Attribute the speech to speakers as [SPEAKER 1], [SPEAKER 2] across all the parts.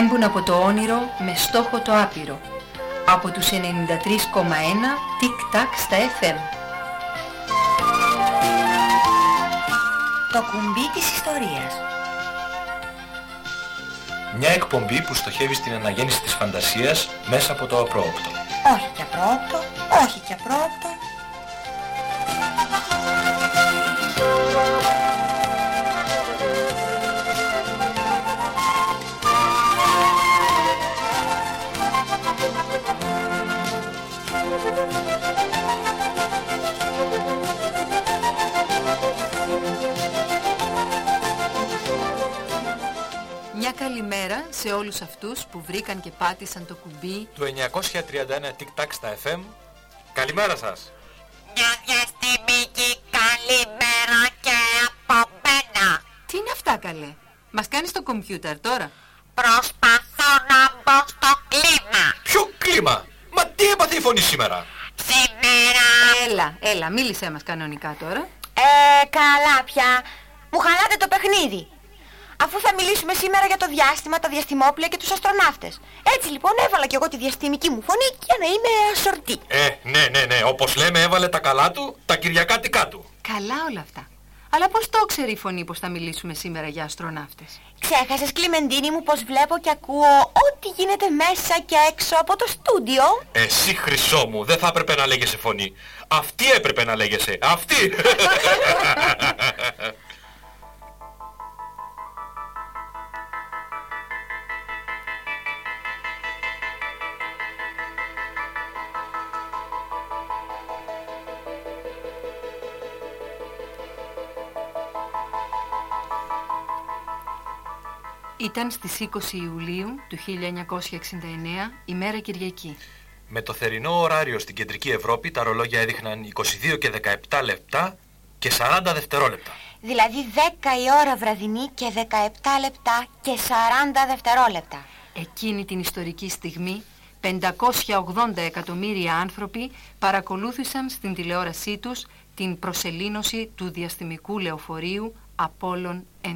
[SPEAKER 1] εκπέμπουν από το όνειρο με στόχο το άπειρο. Από τους 93,1 τικ-τακ στα FM.
[SPEAKER 2] Το κουμπί της ιστορίας.
[SPEAKER 3] Μια εκπομπή που στοχεύει στην αναγέννηση της φαντασίας μέσα από το απρόοπτο.
[SPEAKER 2] Όχι και απρόπτο, όχι και απρόπτο.
[SPEAKER 1] Όλους αυτούς που βρήκαν και πάτησαν το κουμπί
[SPEAKER 3] Το 931 τικ-τακ στα FM. Καλημέρα σας.
[SPEAKER 4] Μια διαστημική καλημέρα και από μένα.
[SPEAKER 1] Τι είναι αυτά καλέ; Μας κάνεις το κομπιούτερ τώρα;
[SPEAKER 4] Προσπαθώ να μπω στο κλίμα.
[SPEAKER 3] Ποιο κλίμα! Μα τι έπαθε η φωνή σήμερα!
[SPEAKER 4] Σήμερα...
[SPEAKER 1] Έλα, έλα, μίλησέ μας κανονικά τώρα
[SPEAKER 2] Ε, καλά πια. Μου χαλάτε το παιχνίδι. Αφού θα μιλήσουμε σήμερα για το διάστημα, τα διαστημόπλια και τους αστροναύτες. Έτσι λοιπόν έβαλα κι εγώ τη διαστημική μου φωνή για να είμαι ασορτή.
[SPEAKER 3] Ε, ναι, ναι, ναι. Όπως λέμε έβαλε τα καλά του, τα κυριακάτικά του.
[SPEAKER 1] Καλά όλα αυτά Αλλά πώς το ξέρει η φωνή πως θα μιλήσουμε σήμερα για αστροναύτες;
[SPEAKER 2] Ξέχασες Κλιμεντίνη μου πως βλέπω και ακούω ό,τι γίνεται μέσα και έξω από το στούντιο.
[SPEAKER 3] Εσύ χρυσό μου, δεν θα έπρεπε να λέγεσαι φωνή. Αυτή έπρεπε να λέγεσαι. Αυτή!
[SPEAKER 1] Ήταν στις 20 Ιουλίου του 1969 ημέρα Κυριακή
[SPEAKER 3] Με το θερινό ωράριο στην κεντρική Ευρώπη τα ρολόγια έδειχναν 22 και 17 λεπτά και 40 δευτερόλεπτα.
[SPEAKER 2] Δηλαδή 10 η ώρα βραδινή και 17 λεπτά και 40 δευτερόλεπτα.
[SPEAKER 1] Εκείνη την ιστορική στιγμή 580 εκατομμύρια άνθρωποι παρακολούθησαν στην τηλεόρασή τους την προσελήνωση του διαστημικού λεωφορείου Απόλλων 11.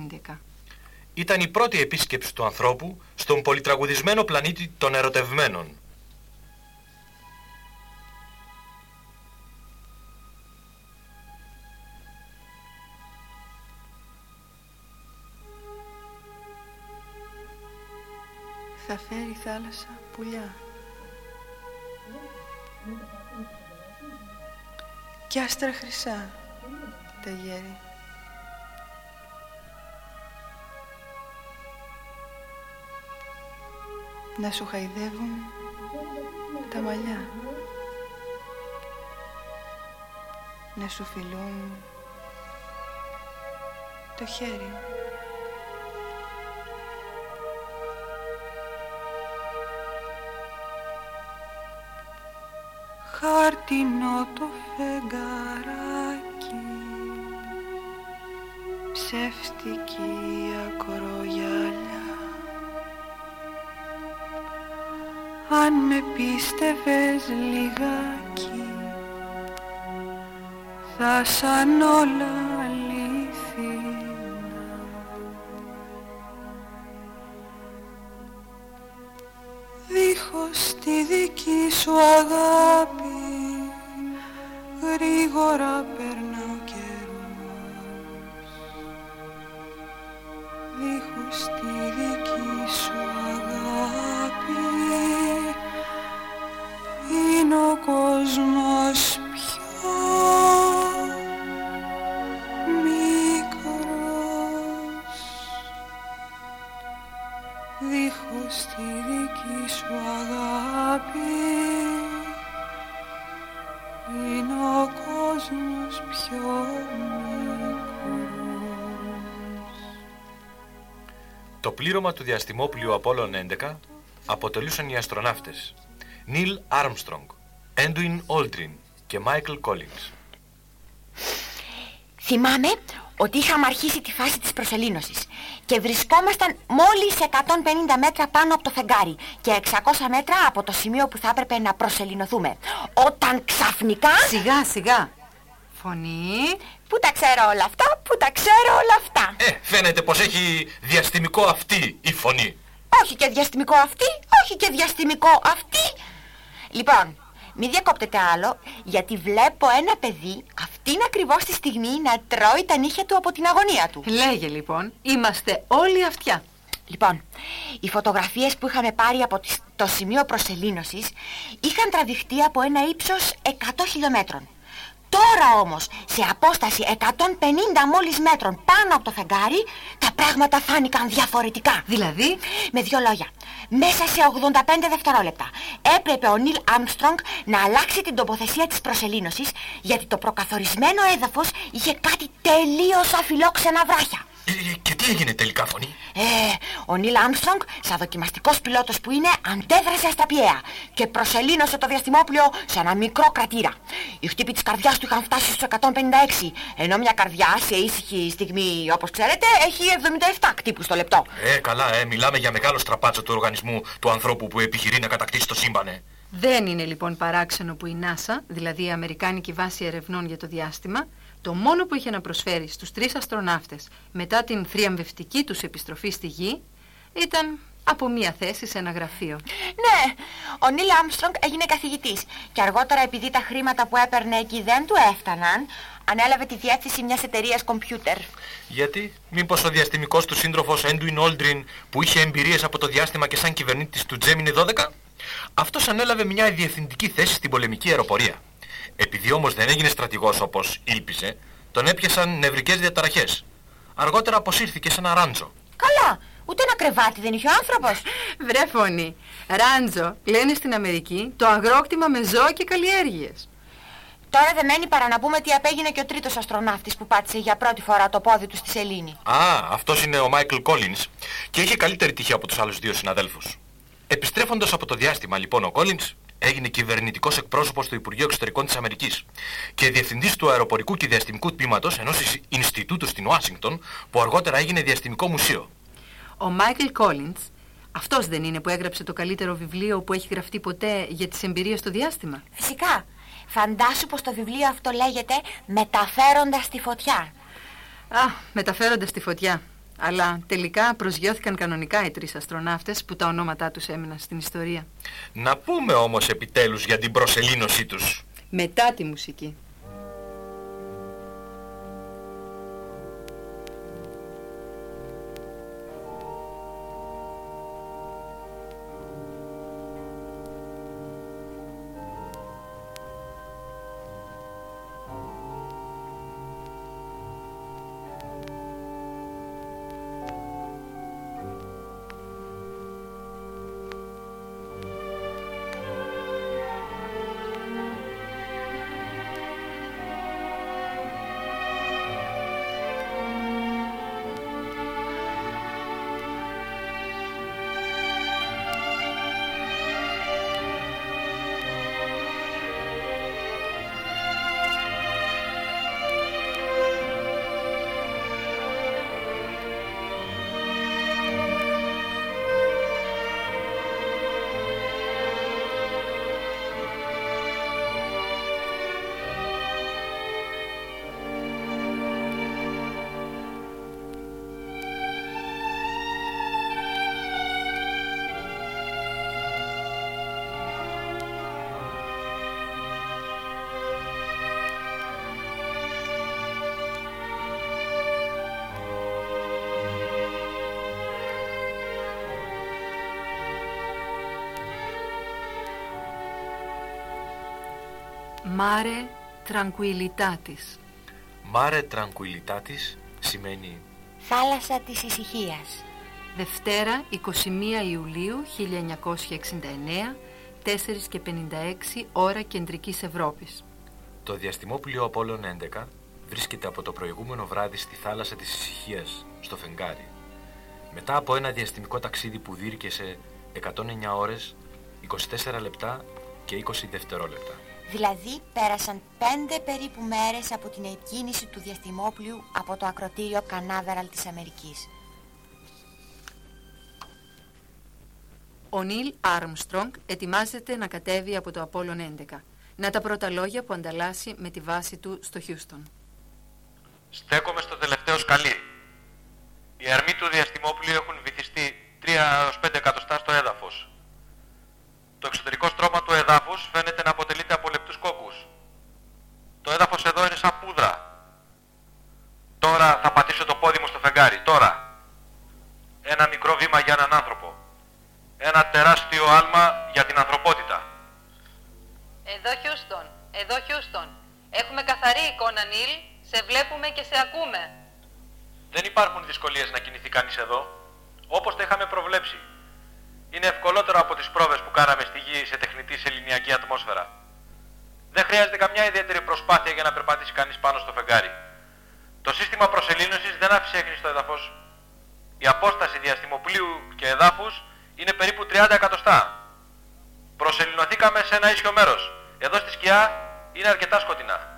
[SPEAKER 3] Ήταν η πρώτη επίσκεψη του ανθρώπου στον πολυτραγουδισμένο πλανήτη των ερωτευμένων.
[SPEAKER 5] Θα φέρει η θάλασσα πουλιά. Κι άστρα χρυσά τα γέρι. Να σου χαϊδεύουν τα μαλλιά. Να σου φιλούν το χέρι. Χάρτινο το φεγγαράκι Ψεύτικη ακρογιαλιά Αν με πίστευες λιγάκι Θα σαν όλα αλήθινα Δίχως τη δική σου
[SPEAKER 3] Το πλήρωμα του διαστημόπλοιου Απόλλων 11 αποτελούσαν οι αστροναύτες Νίλ Άρμστρονγκ, Έντουιν Όλτριν και Μάικλ Κόλινς.
[SPEAKER 2] Θυμάμαι ότι είχαμε αρχίσει τη φάση της προσελήνωσης και βρισκόμασταν μόλις 150 μέτρα πάνω από το φεγγάρι και 600 μέτρα από το σημείο που θα έπρεπε να προσεληνωθούμε. Όταν ξαφνικά...
[SPEAKER 1] Σιγά, σιγά. Φωνή.
[SPEAKER 2] Πού τα ξέρω όλα αυτά, πού τα ξέρω όλα αυτά.
[SPEAKER 3] Ε, φαίνεται πως έχει διαστημικό αυτή η φωνή.
[SPEAKER 2] Όχι και διαστημικό αυτή, όχι και διαστημικό αυτή. Λοιπόν, μην διακόπτετε άλλο, γιατί βλέπω ένα παιδί αυτήν ακριβώς τη στιγμή να τρώει τα νύχια του από την αγωνία του.
[SPEAKER 1] Λέγε λοιπόν, είμαστε όλοι αυτιά.
[SPEAKER 2] Λοιπόν, οι φωτογραφίες που είχαμε πάρει από τις- το σημείο προσελήνωσης είχαν τραβηχτεί από ένα ύψος 100 χιλιόμετρων. Τώρα όμως, σε απόσταση 150 μόλις μέτρων πάνω από το φεγγάρι, τα πράγματα φάνηκαν διαφορετικά.
[SPEAKER 1] Δηλαδή,
[SPEAKER 2] Με δύο λόγια, μέσα σε 85 δευτερόλεπτα έπρεπε ο Νίλ Άμστρονγκ να αλλάξει την τοποθεσία της προσελήνωσης γιατί το προκαθορισμένο έδαφος είχε κάτι τελείως αφιλόξενα βράχια.
[SPEAKER 3] Ε, και τι έγινε τελικά φωνή;
[SPEAKER 2] Ε, ο Νίλ Άμστρονγκ, σαν δοκιμαστικός πιλότος που είναι, αντέδρασε ασταπιαία και προσελήνωσε το διαστημόπλιο σε ένα μικρό κρατήρα. Οι χτύποι της καρδιάς του είχαν φτάσει στους 156, ενώ μια καρδιά σε ήσυχη στιγμή, όπως ξέρετε, έχει 77 κτύπους το λεπτό.
[SPEAKER 3] Ε, καλά, ε, μιλάμε για μεγάλο στραπάτσο του οργανισμού του ανθρώπου που επιχειρεί να κατακτήσει το σύμπαν. ε.
[SPEAKER 1] δεν είναι λοιπόν παράξενο που η NASA, δηλαδή η Αμερικάνικη Βάση Ερευνών για το Διάστημα, το μόνο που είχε να προσφέρει στους τρεις αστροναύτες μετά την θριαμβευτική τους επιστροφή στη Γη ήταν από μία θέση σε ένα γραφείο.
[SPEAKER 2] Ναι, ο Νίλ Άμστρονγκ έγινε καθηγητής και αργότερα επειδή τα χρήματα που έπαιρνε εκεί δεν του έφταναν, ανέλαβε τη διεύθυνση μιας εταιρείας κομπιούτερ.
[SPEAKER 3] Γιατί, μήπως ο διαστημικός του σύντροφος Έντουιν Όλντριν που είχε εμπειρίες από το διάστημα και σαν κυβερνήτης του Τζέμινε 12, αυτός ανέλαβε μια διευθυντική θέση στην πολεμική αεροπορία. Επειδή όμως δεν έγινε στρατηγός όπως ήλπιζε, τον έπιασαν νευρικές διαταραχές. Αργότερα αποσύρθηκε σε ένα ράντζο.
[SPEAKER 2] Καλά, ούτε ένα κρεβάτι δεν είχε ο άνθρωπος.
[SPEAKER 1] Βρε φωνή, Ράντζο λένε στην Αμερική το αγρόκτημα με ζώα και καλλιέργειες.
[SPEAKER 2] Τώρα δεν μένει παρά να πούμε τι απέγινε και ο τρίτος αστροναύτης που πάτησε για πρώτη φορά το πόδι του στη σελήνη.
[SPEAKER 3] Α, αυτός είναι ο Μάικλ Κόλινς και είχε καλύτερη τύχη από τους άλλους δύο συναδέλφους. Επιστρέφοντας από το διάστημα λοιπόν ο Κόλινς έγινε κυβερνητικός εκπρόσωπος του Υπουργείου Εξωτερικών της Αμερικής και διευθυντής του αεροπορικού και διαστημικού τμήματος ενός Ινστιτούτου στην Ουάσιγκτον που αργότερα έγινε διαστημικό μουσείο.
[SPEAKER 1] Ο Μάικλ Κόλιντς, αυτός δεν είναι που έγραψε το καλύτερο βιβλίο που έχει γραφτεί ποτέ για τις εμπειρίες στο διάστημα;
[SPEAKER 2] Φυσικά, φαντάσου πως το βιβλίο αυτό λέγεται «Μεταφέροντας τη φωτιά».
[SPEAKER 1] Α, μεταφέροντας τη φωτιά. Αλλά τελικά προσγειώθηκαν κανονικά οι τρεις αστροναύτες που τα ονόματά τους έμειναν στην ιστορία.
[SPEAKER 3] Να πούμε όμως επιτέλους για την προσελήνωσή τους.
[SPEAKER 1] Μετά τη μουσική. Mare tranquillitatis.
[SPEAKER 3] Mare tranquillitatis σημαίνει
[SPEAKER 2] Θάλασσα της ησυχίας.
[SPEAKER 1] Δευτέρα 21 Ιουλίου 1969, 4 και 56 ώρα κεντρικής Ευρώπης.
[SPEAKER 3] Το διαστημόπλιο Απόλλων 11 βρίσκεται από το προηγούμενο βράδυ στη θάλασσα της ησυχίας, στο φεγγάρι. Μετά από ένα διαστημικό ταξίδι που διήρκεσε 109 ώρες, 24 λεπτά και 20 δευτερόλεπτα.
[SPEAKER 2] Δηλαδή πέρασαν πέντε περίπου μέρες από την εκκίνηση του διαστημόπλοιου από το ακροτήριο Κανάβεραλ της Αμερικής.
[SPEAKER 1] Ο Νίλ Άρμστρονγκ ετοιμάζεται να κατέβει από το Απόλλων 11. Να τα πρώτα λόγια που ανταλλάσσει με τη βάση του στο Χιούστον.
[SPEAKER 6] Στέκομαι στο τελευταίο σκαλί. Οι αρμοί του διαστημόπλοιου έχουν βυθιστεί 3-5
[SPEAKER 1] σε βλέπουμε και σε ακούμε.
[SPEAKER 6] Δεν υπάρχουν δυσκολίες να κινηθεί κανείς εδώ, όπως τα είχαμε προβλέψει. Είναι ευκολότερο από τις πρόβες που κάναμε στη γη σε τεχνητή σεληνιακή ατμόσφαιρα. Δεν χρειάζεται καμιά ιδιαίτερη προσπάθεια για να περπατήσει κανείς πάνω στο φεγγάρι. Το σύστημα προσελήνωσης δεν άφησε έχνη στο έδαφος. Η απόσταση διαστημοπλίου και εδάφους είναι περίπου 30 εκατοστά. Προσεληνωθήκαμε σε ένα ίσιο μέρος. Εδώ στη σκιά είναι αρκετά σκοτεινά.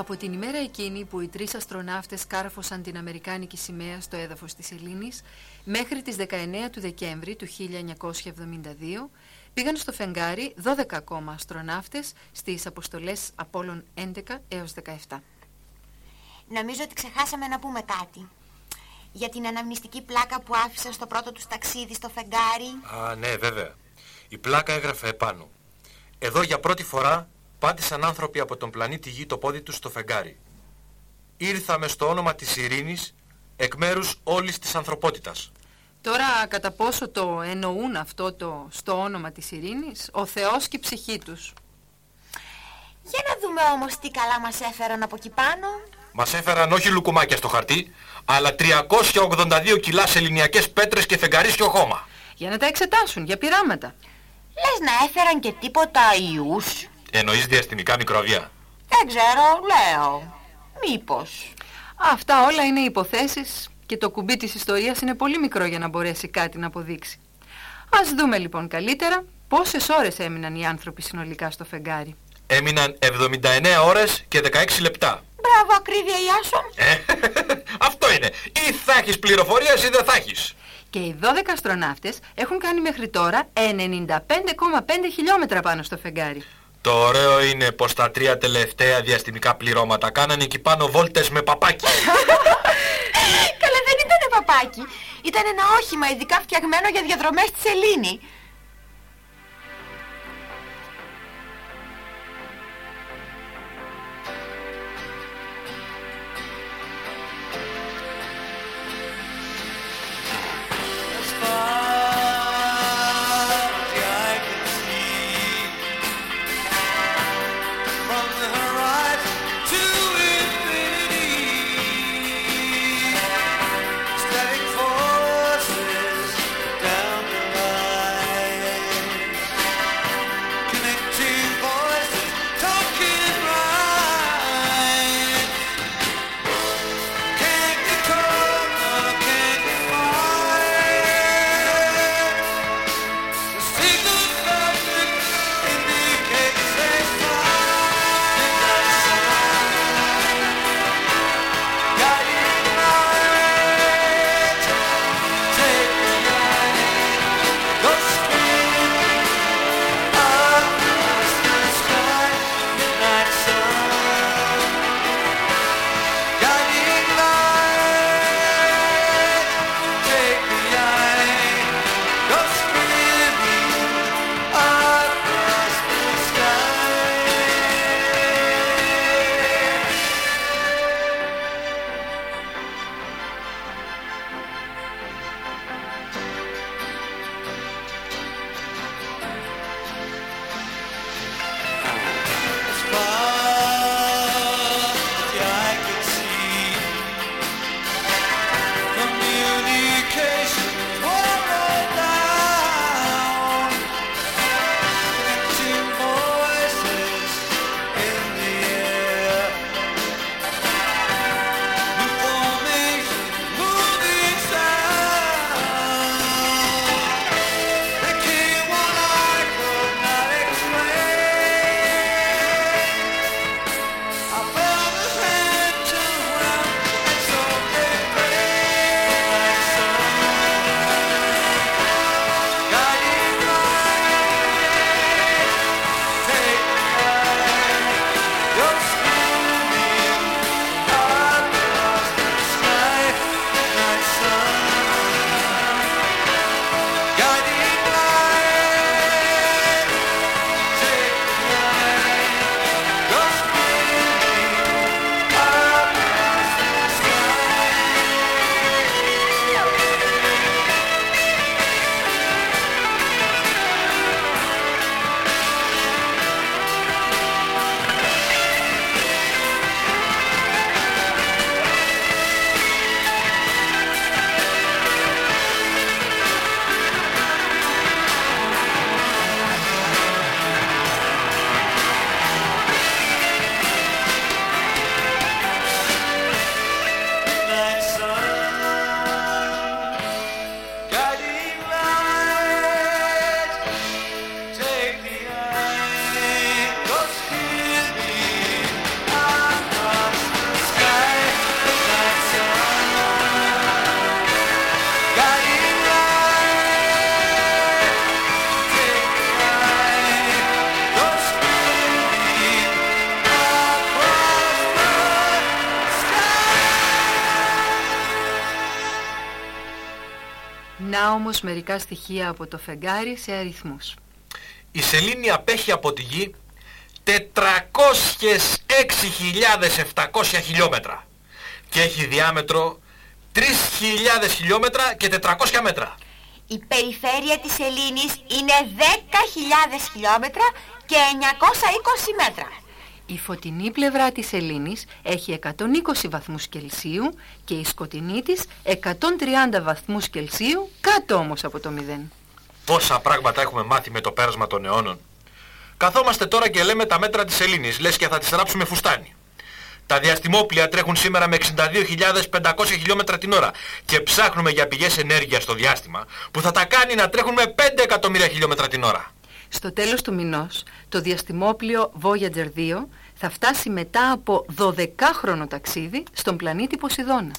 [SPEAKER 1] Από την ημέρα εκείνη που οι τρεις αστροναύτες κάρφωσαν την Αμερικάνικη σημαία στο έδαφος της Ελλήνης, μέχρι τις 19 του Δεκέμβρη του 1972, πήγαν στο φεγγάρι 12 ακόμα αστροναύτες στις αποστολές Απόλλων 11 έως 17.
[SPEAKER 2] Νομίζω ότι ξεχάσαμε να πούμε κάτι. Για την αναμνηστική πλάκα που άφησα στο πρώτο τους ταξίδι στο φεγγάρι.
[SPEAKER 6] Α, ναι, βέβαια. Η πλάκα έγραφε επάνω. Εδώ για πρώτη φορά πάτησαν άνθρωποι από τον πλανήτη Γη το πόδι τους στο φεγγάρι. Ήρθαμε στο όνομα της ειρήνης εκ μέρους όλης της ανθρωπότητας.
[SPEAKER 1] Τώρα κατά πόσο το εννοούν αυτό το στο όνομα της ειρήνης, ο Θεός και η ψυχή τους;
[SPEAKER 7] Για να δούμε όμως τι καλά μας έφεραν από εκεί πάνω.
[SPEAKER 3] Μας έφεραν όχι λουκουμάκια στο χαρτί, αλλά 382 κιλά σεληνιακές πέτρες και φεγγαρίσιο χώμα.
[SPEAKER 1] Για να τα εξετάσουν, για πειράματα.
[SPEAKER 7] Λες να έφεραν και τίποτα ιούς.
[SPEAKER 3] Εννοείς διαστημικά μικρόβια;
[SPEAKER 7] Δεν ξέρω, λέω. Μήπως.
[SPEAKER 1] Αυτά όλα είναι υποθέσεις και το κουμπί της ιστορίας είναι πολύ μικρό για να μπορέσει κάτι να αποδείξει. Ας δούμε λοιπόν καλύτερα πόσες ώρες έμειναν οι άνθρωποι συνολικά στο φεγγάρι.
[SPEAKER 3] Έμειναν 79 ώρες και 16 λεπτά.
[SPEAKER 7] Μπράβο, ακρίβεια Ιάσον.
[SPEAKER 3] Ε, αυτό είναι. Ή θα έχεις πληροφορίες ή δεν θα έχεις.
[SPEAKER 1] Και οι 12 αστροναύτες έχουν κάνει μέχρι τώρα 95,5 χιλιόμετρα πάνω στο φεγγάρι.
[SPEAKER 3] Το ωραίο είναι πως τα τρία τελευταία διαστημικά πληρώματα κάνανε εκεί πάνω βόλτες με παπάκι.
[SPEAKER 7] Καλά δεν ήταν παπάκι. Ήταν ένα όχημα ειδικά φτιαγμένο για διαδρομές στη Σελήνη.
[SPEAKER 1] Όμως μερικά στοιχεία από το φεγγάρι σε αριθμούς.
[SPEAKER 3] Η σελήνη απέχει από τη γη 406.700 χιλιόμετρα και έχει διάμετρο 3.000 χιλιόμετρα και 400 μέτρα.
[SPEAKER 7] Η περιφέρεια της Ελλήνης είναι 10.000 χιλιόμετρα και 920 μέτρα.
[SPEAKER 1] Η φωτεινή πλευρά της σελήνης έχει 120 βαθμούς Κελσίου και η σκοτεινή της 130 βαθμούς Κελσίου κάτω όμως από το μηδέν.
[SPEAKER 3] Πόσα πράγματα έχουμε μάθει με το πέρασμα των αιώνων; Καθόμαστε τώρα και λέμε τα μέτρα της σελήνης, λες και θα τις ράψουμε φουστάνι. Τα διαστημόπλια τρέχουν σήμερα με 62.500 χιλιόμετρα την ώρα και ψάχνουμε για πηγές ενέργειας στο διάστημα που θα τα κάνει να τρέχουν με 5 εκατομμύρια χιλιόμετρα την ώρα.
[SPEAKER 1] Στο τέλος του μηνός, το διαστημόπλιο Voyager 2 θα φτάσει μετά από 12χρονο ταξίδι στον πλανήτη Ποσειδώνα.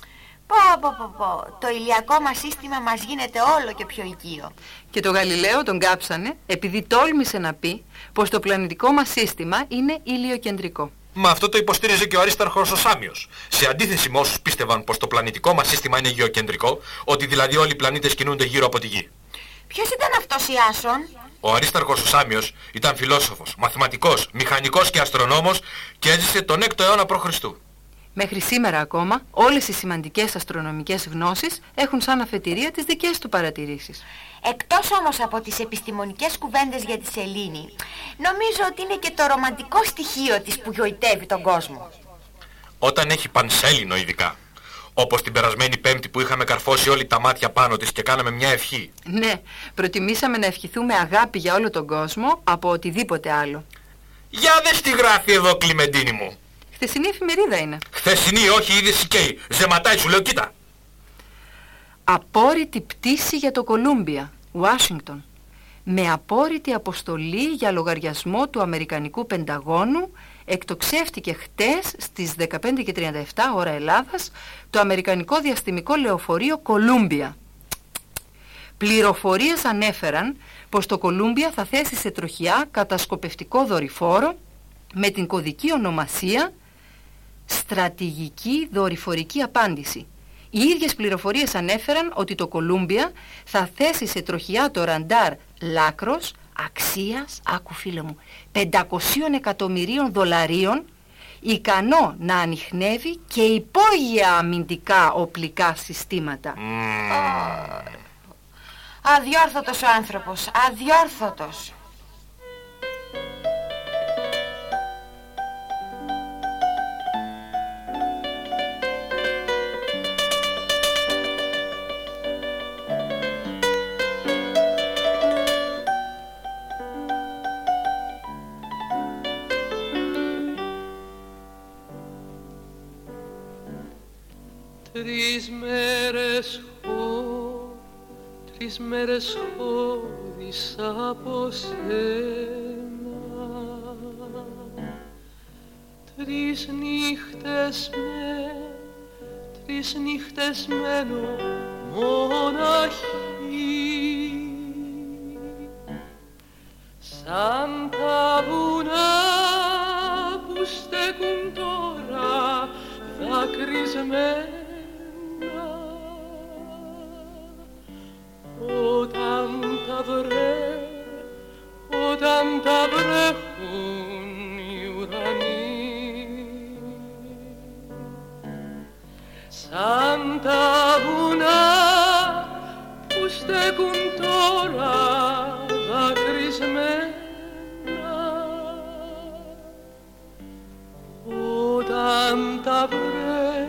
[SPEAKER 2] Πω πω πω πω, το ηλιακό μας σύστημα μας γίνεται όλο και πιο οικείο.
[SPEAKER 1] Και το Γαλιλαίο τον κάψανε επειδή τόλμησε να πει πως το πλανητικό μας σύστημα είναι ηλιοκεντρικό.
[SPEAKER 3] Μα αυτό το υποστήριζε και ο Αρίσταρχος ο Σάμιος. Σε αντίθεση με όσους πίστευαν πως το πλανητικό μας σύστημα είναι γεωκεντρικό, ότι δηλαδή όλοι οι πλανήτες κινούνται γύρω από τη Γη.
[SPEAKER 2] Ποιος ήταν αυτός η Άσον;
[SPEAKER 3] Ο Αρίσταρχος ο Σάμιος ήταν φιλόσοφος, μαθηματικός, μηχανικός και αστρονόμος και έζησε τον 6ο αιώνα π.Χ.
[SPEAKER 1] Μέχρι σήμερα ακόμα όλες οι σημαντικές αστρονομικές γνώσεις έχουν σαν αφετηρία τις δικές του παρατηρήσεις.
[SPEAKER 2] Εκτός όμως από τις επιστημονικές κουβέντες για τη σελήνη, νομίζω ότι είναι και το ρομαντικό στοιχείο της που γοητεύει τον κόσμο.
[SPEAKER 3] Όταν έχει πανσέλινο ειδικά. Όπως την περασμένη πέμπτη που είχαμε καρφώσει όλοι τα μάτια πάνω της και κάναμε μια ευχή.
[SPEAKER 1] Ναι, προτιμήσαμε να ευχηθούμε αγάπη για όλο τον κόσμο από οτιδήποτε άλλο.
[SPEAKER 3] Για δες τι γράφει εδώ Κλιμεντίνη μου.
[SPEAKER 1] Χθεσινή εφημερίδα είναι.
[SPEAKER 3] Χθεσινή όχι είδηση και ζεματάει σου λέω κοίτα.
[SPEAKER 1] Απόρριτη πτήση για το Κολούμπια, Ουάσιγκτον. Με απόρριτη αποστολή για λογαριασμό του Αμερικανικού Πενταγώνου εκτοξεύτηκε χτες στις 15 και 37 ώρα Ελλάδας το Αμερικανικό Διαστημικό Λεωφορείο Κολούμπια. Πληροφορίες ανέφεραν πως το Κολούμπια θα θέσει σε τροχιά κατασκοπευτικό δορυφόρο με την κωδική ονομασία Στρατηγική Δορυφορική Απάντηση. Οι ίδιες πληροφορίες ανέφεραν ότι το Κολούμπια θα θέσει σε τροχιά το ραντάρ Λάκρος αξίας, άκου φίλε μου, 500 εκατομμυρίων δολαρίων ικανό να ανοιχνεύει και υπόγεια αμυντικά οπλικά συστήματα.
[SPEAKER 2] Αδιόρθωτος ο άνθρωπος, αδιόρθωτος.
[SPEAKER 8] Τρεις μέρες χώρισα από σένα. Τρεις νύχτες με, τρεις νύχτες μένω μοναχή. Σαν τα βουνά που στέκουν τώρα δακρυσμένα όταν τα βρε,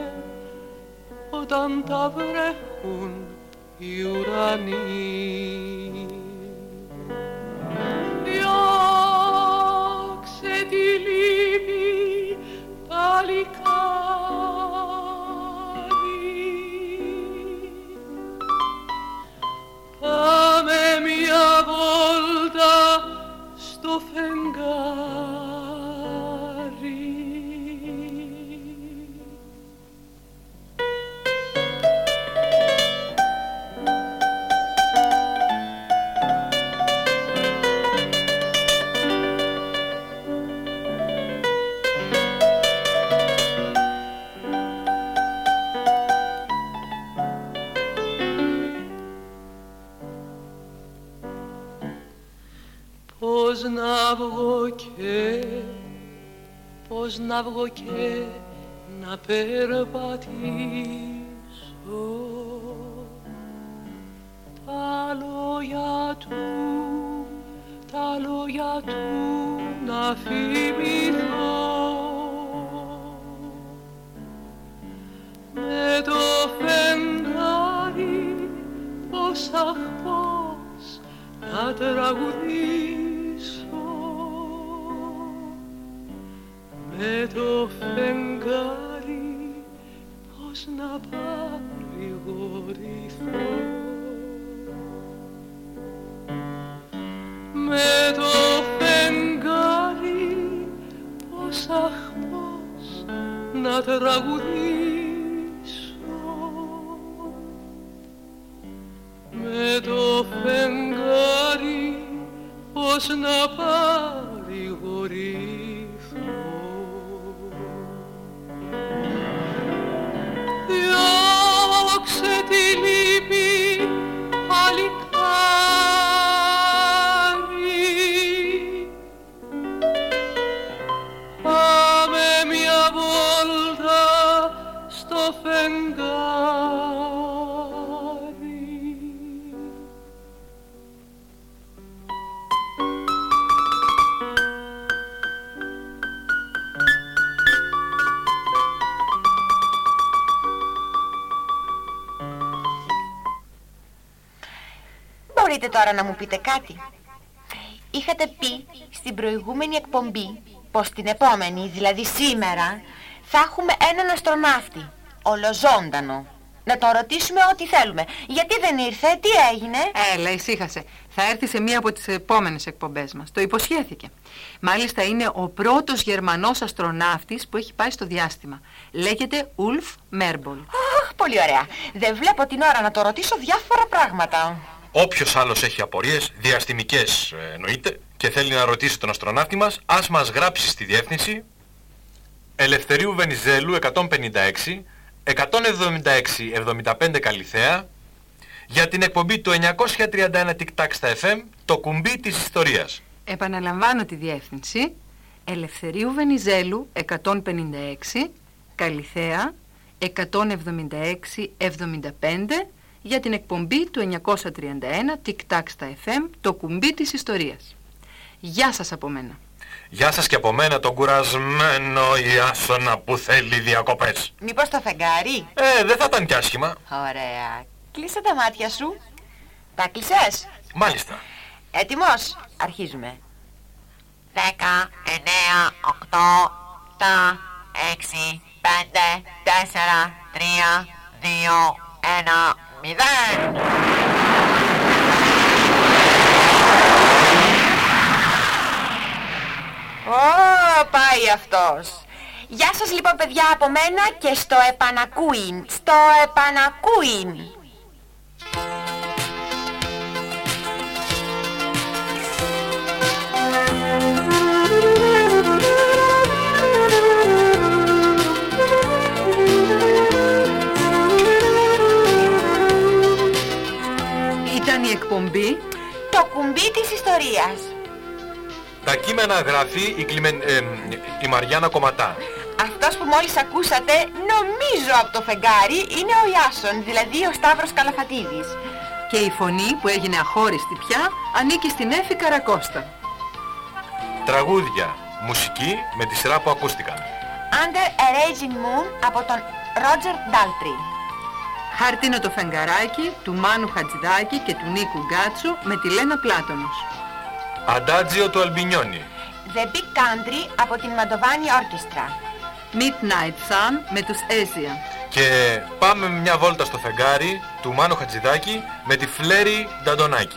[SPEAKER 8] όταν τα βρέχουν οι ουρανοί. να βγω και πως να βγω και να περπατήσω. Τα λόγια του τα λόγια του να θυμηθώ. Με το φεγγάρι πως αχ πως να τραγουδήσω. Με το φεγγάρι πώς να παρηγορηθώ. Με το φεγγάρι πώς αχ πώς να τραγουδήσω. Με το φεγγάρι πώς να παρηγορηθώ
[SPEAKER 2] τώρα να μου πείτε κάτι. Είχατε πει στην προηγούμενη εκπομπή πως την επόμενη, δηλαδή σήμερα, θα έχουμε έναν αστροναύτη, ολοζώντανο. Να τον ρωτήσουμε ό,τι θέλουμε. Γιατί δεν ήρθε, τι έγινε;
[SPEAKER 1] Έλα, ησύχασε. Θα έρθει σε μία από τις επόμενες εκπομπές μας. Το υποσχέθηκε. Μάλιστα είναι ο πρώτος Γερμανός αστροναύτης που έχει πάει στο διάστημα. Λέγεται Ουλφ Μέρμπολ.
[SPEAKER 2] Αχ, πολύ ωραία. Δεν βλέπω την ώρα να το ρωτήσω διάφορα πράγματα.
[SPEAKER 3] Όποιος άλλος έχει απορίες, διαστημικές ε, εννοείται, και θέλει να ρωτήσει τον αστροναύτη μας, ας μας γράψει στη διεύθυνση Ελευθερίου Βενιζέλου 156 176-75 Καλυθέα για την εκπομπή του 931 TikTak στα FM, το κουμπί της ιστορίας.
[SPEAKER 1] Επαναλαμβάνω τη διεύθυνση. Ελευθερίου Βενιζέλου 156, Καλυθέα 176-75 για την εκπομπή του 931 TikTak στα FM, το κουμπί της ιστορίας. Γεια σας από μένα.
[SPEAKER 3] Γεια σας και από μένα τον κουρασμένο Ιάσονα που θέλει διακοπές.
[SPEAKER 2] Μήπως το φεγγάρι;
[SPEAKER 3] Ε, δεν θα ήταν κι άσχημα.
[SPEAKER 2] Ωραία. Κλείσε τα μάτια σου. Τα κλεισές.
[SPEAKER 3] Μάλιστα.
[SPEAKER 2] Έτοιμος; Αρχίζουμε.
[SPEAKER 9] 10, 9, 8, 7, 6, 5, 4, 3, 2, 1, 0.
[SPEAKER 2] Ω, πάει αυτός. Γεια σας λοιπόν παιδιά από μένα και στο επανακούιν. Στο επανακούιν.
[SPEAKER 1] Εκπομπή
[SPEAKER 2] Το κουμπί της ιστορίας.
[SPEAKER 3] Τα κείμενα γράφει η, Κλιμεν, ε, η Μαριάννα Κομματά.
[SPEAKER 2] Αυτός που μόλις ακούσατε, νομίζω από το φεγγάρι, είναι ο Ιάσον, δηλαδή ο Σταύρος Καλαφατίδης.
[SPEAKER 1] και η φωνή που έγινε αχώριστη πια ανήκει στην Έφη Καρακώστα.
[SPEAKER 3] Τραγούδια, μουσική με τη σειρά που ακούστηκαν.
[SPEAKER 2] Under a Raging Moon από τον Roger Daltrey.
[SPEAKER 1] Χαρτίνο το φεγγαράκι του Μάνου Χατζηδάκη και του Νίκου Γκάτσου με τη Λένα Πλάτωνος.
[SPEAKER 3] Αντάτζιο του Αλμπινιόνι.
[SPEAKER 2] The Big Country από την Μαντοβάνι Orchestra.
[SPEAKER 1] Midnight Sun με τους Έζια.
[SPEAKER 3] Και πάμε μια βόλτα στο φεγγάρι του Μάνου Χατζηδάκη με τη Φλέρι Νταντονάκη.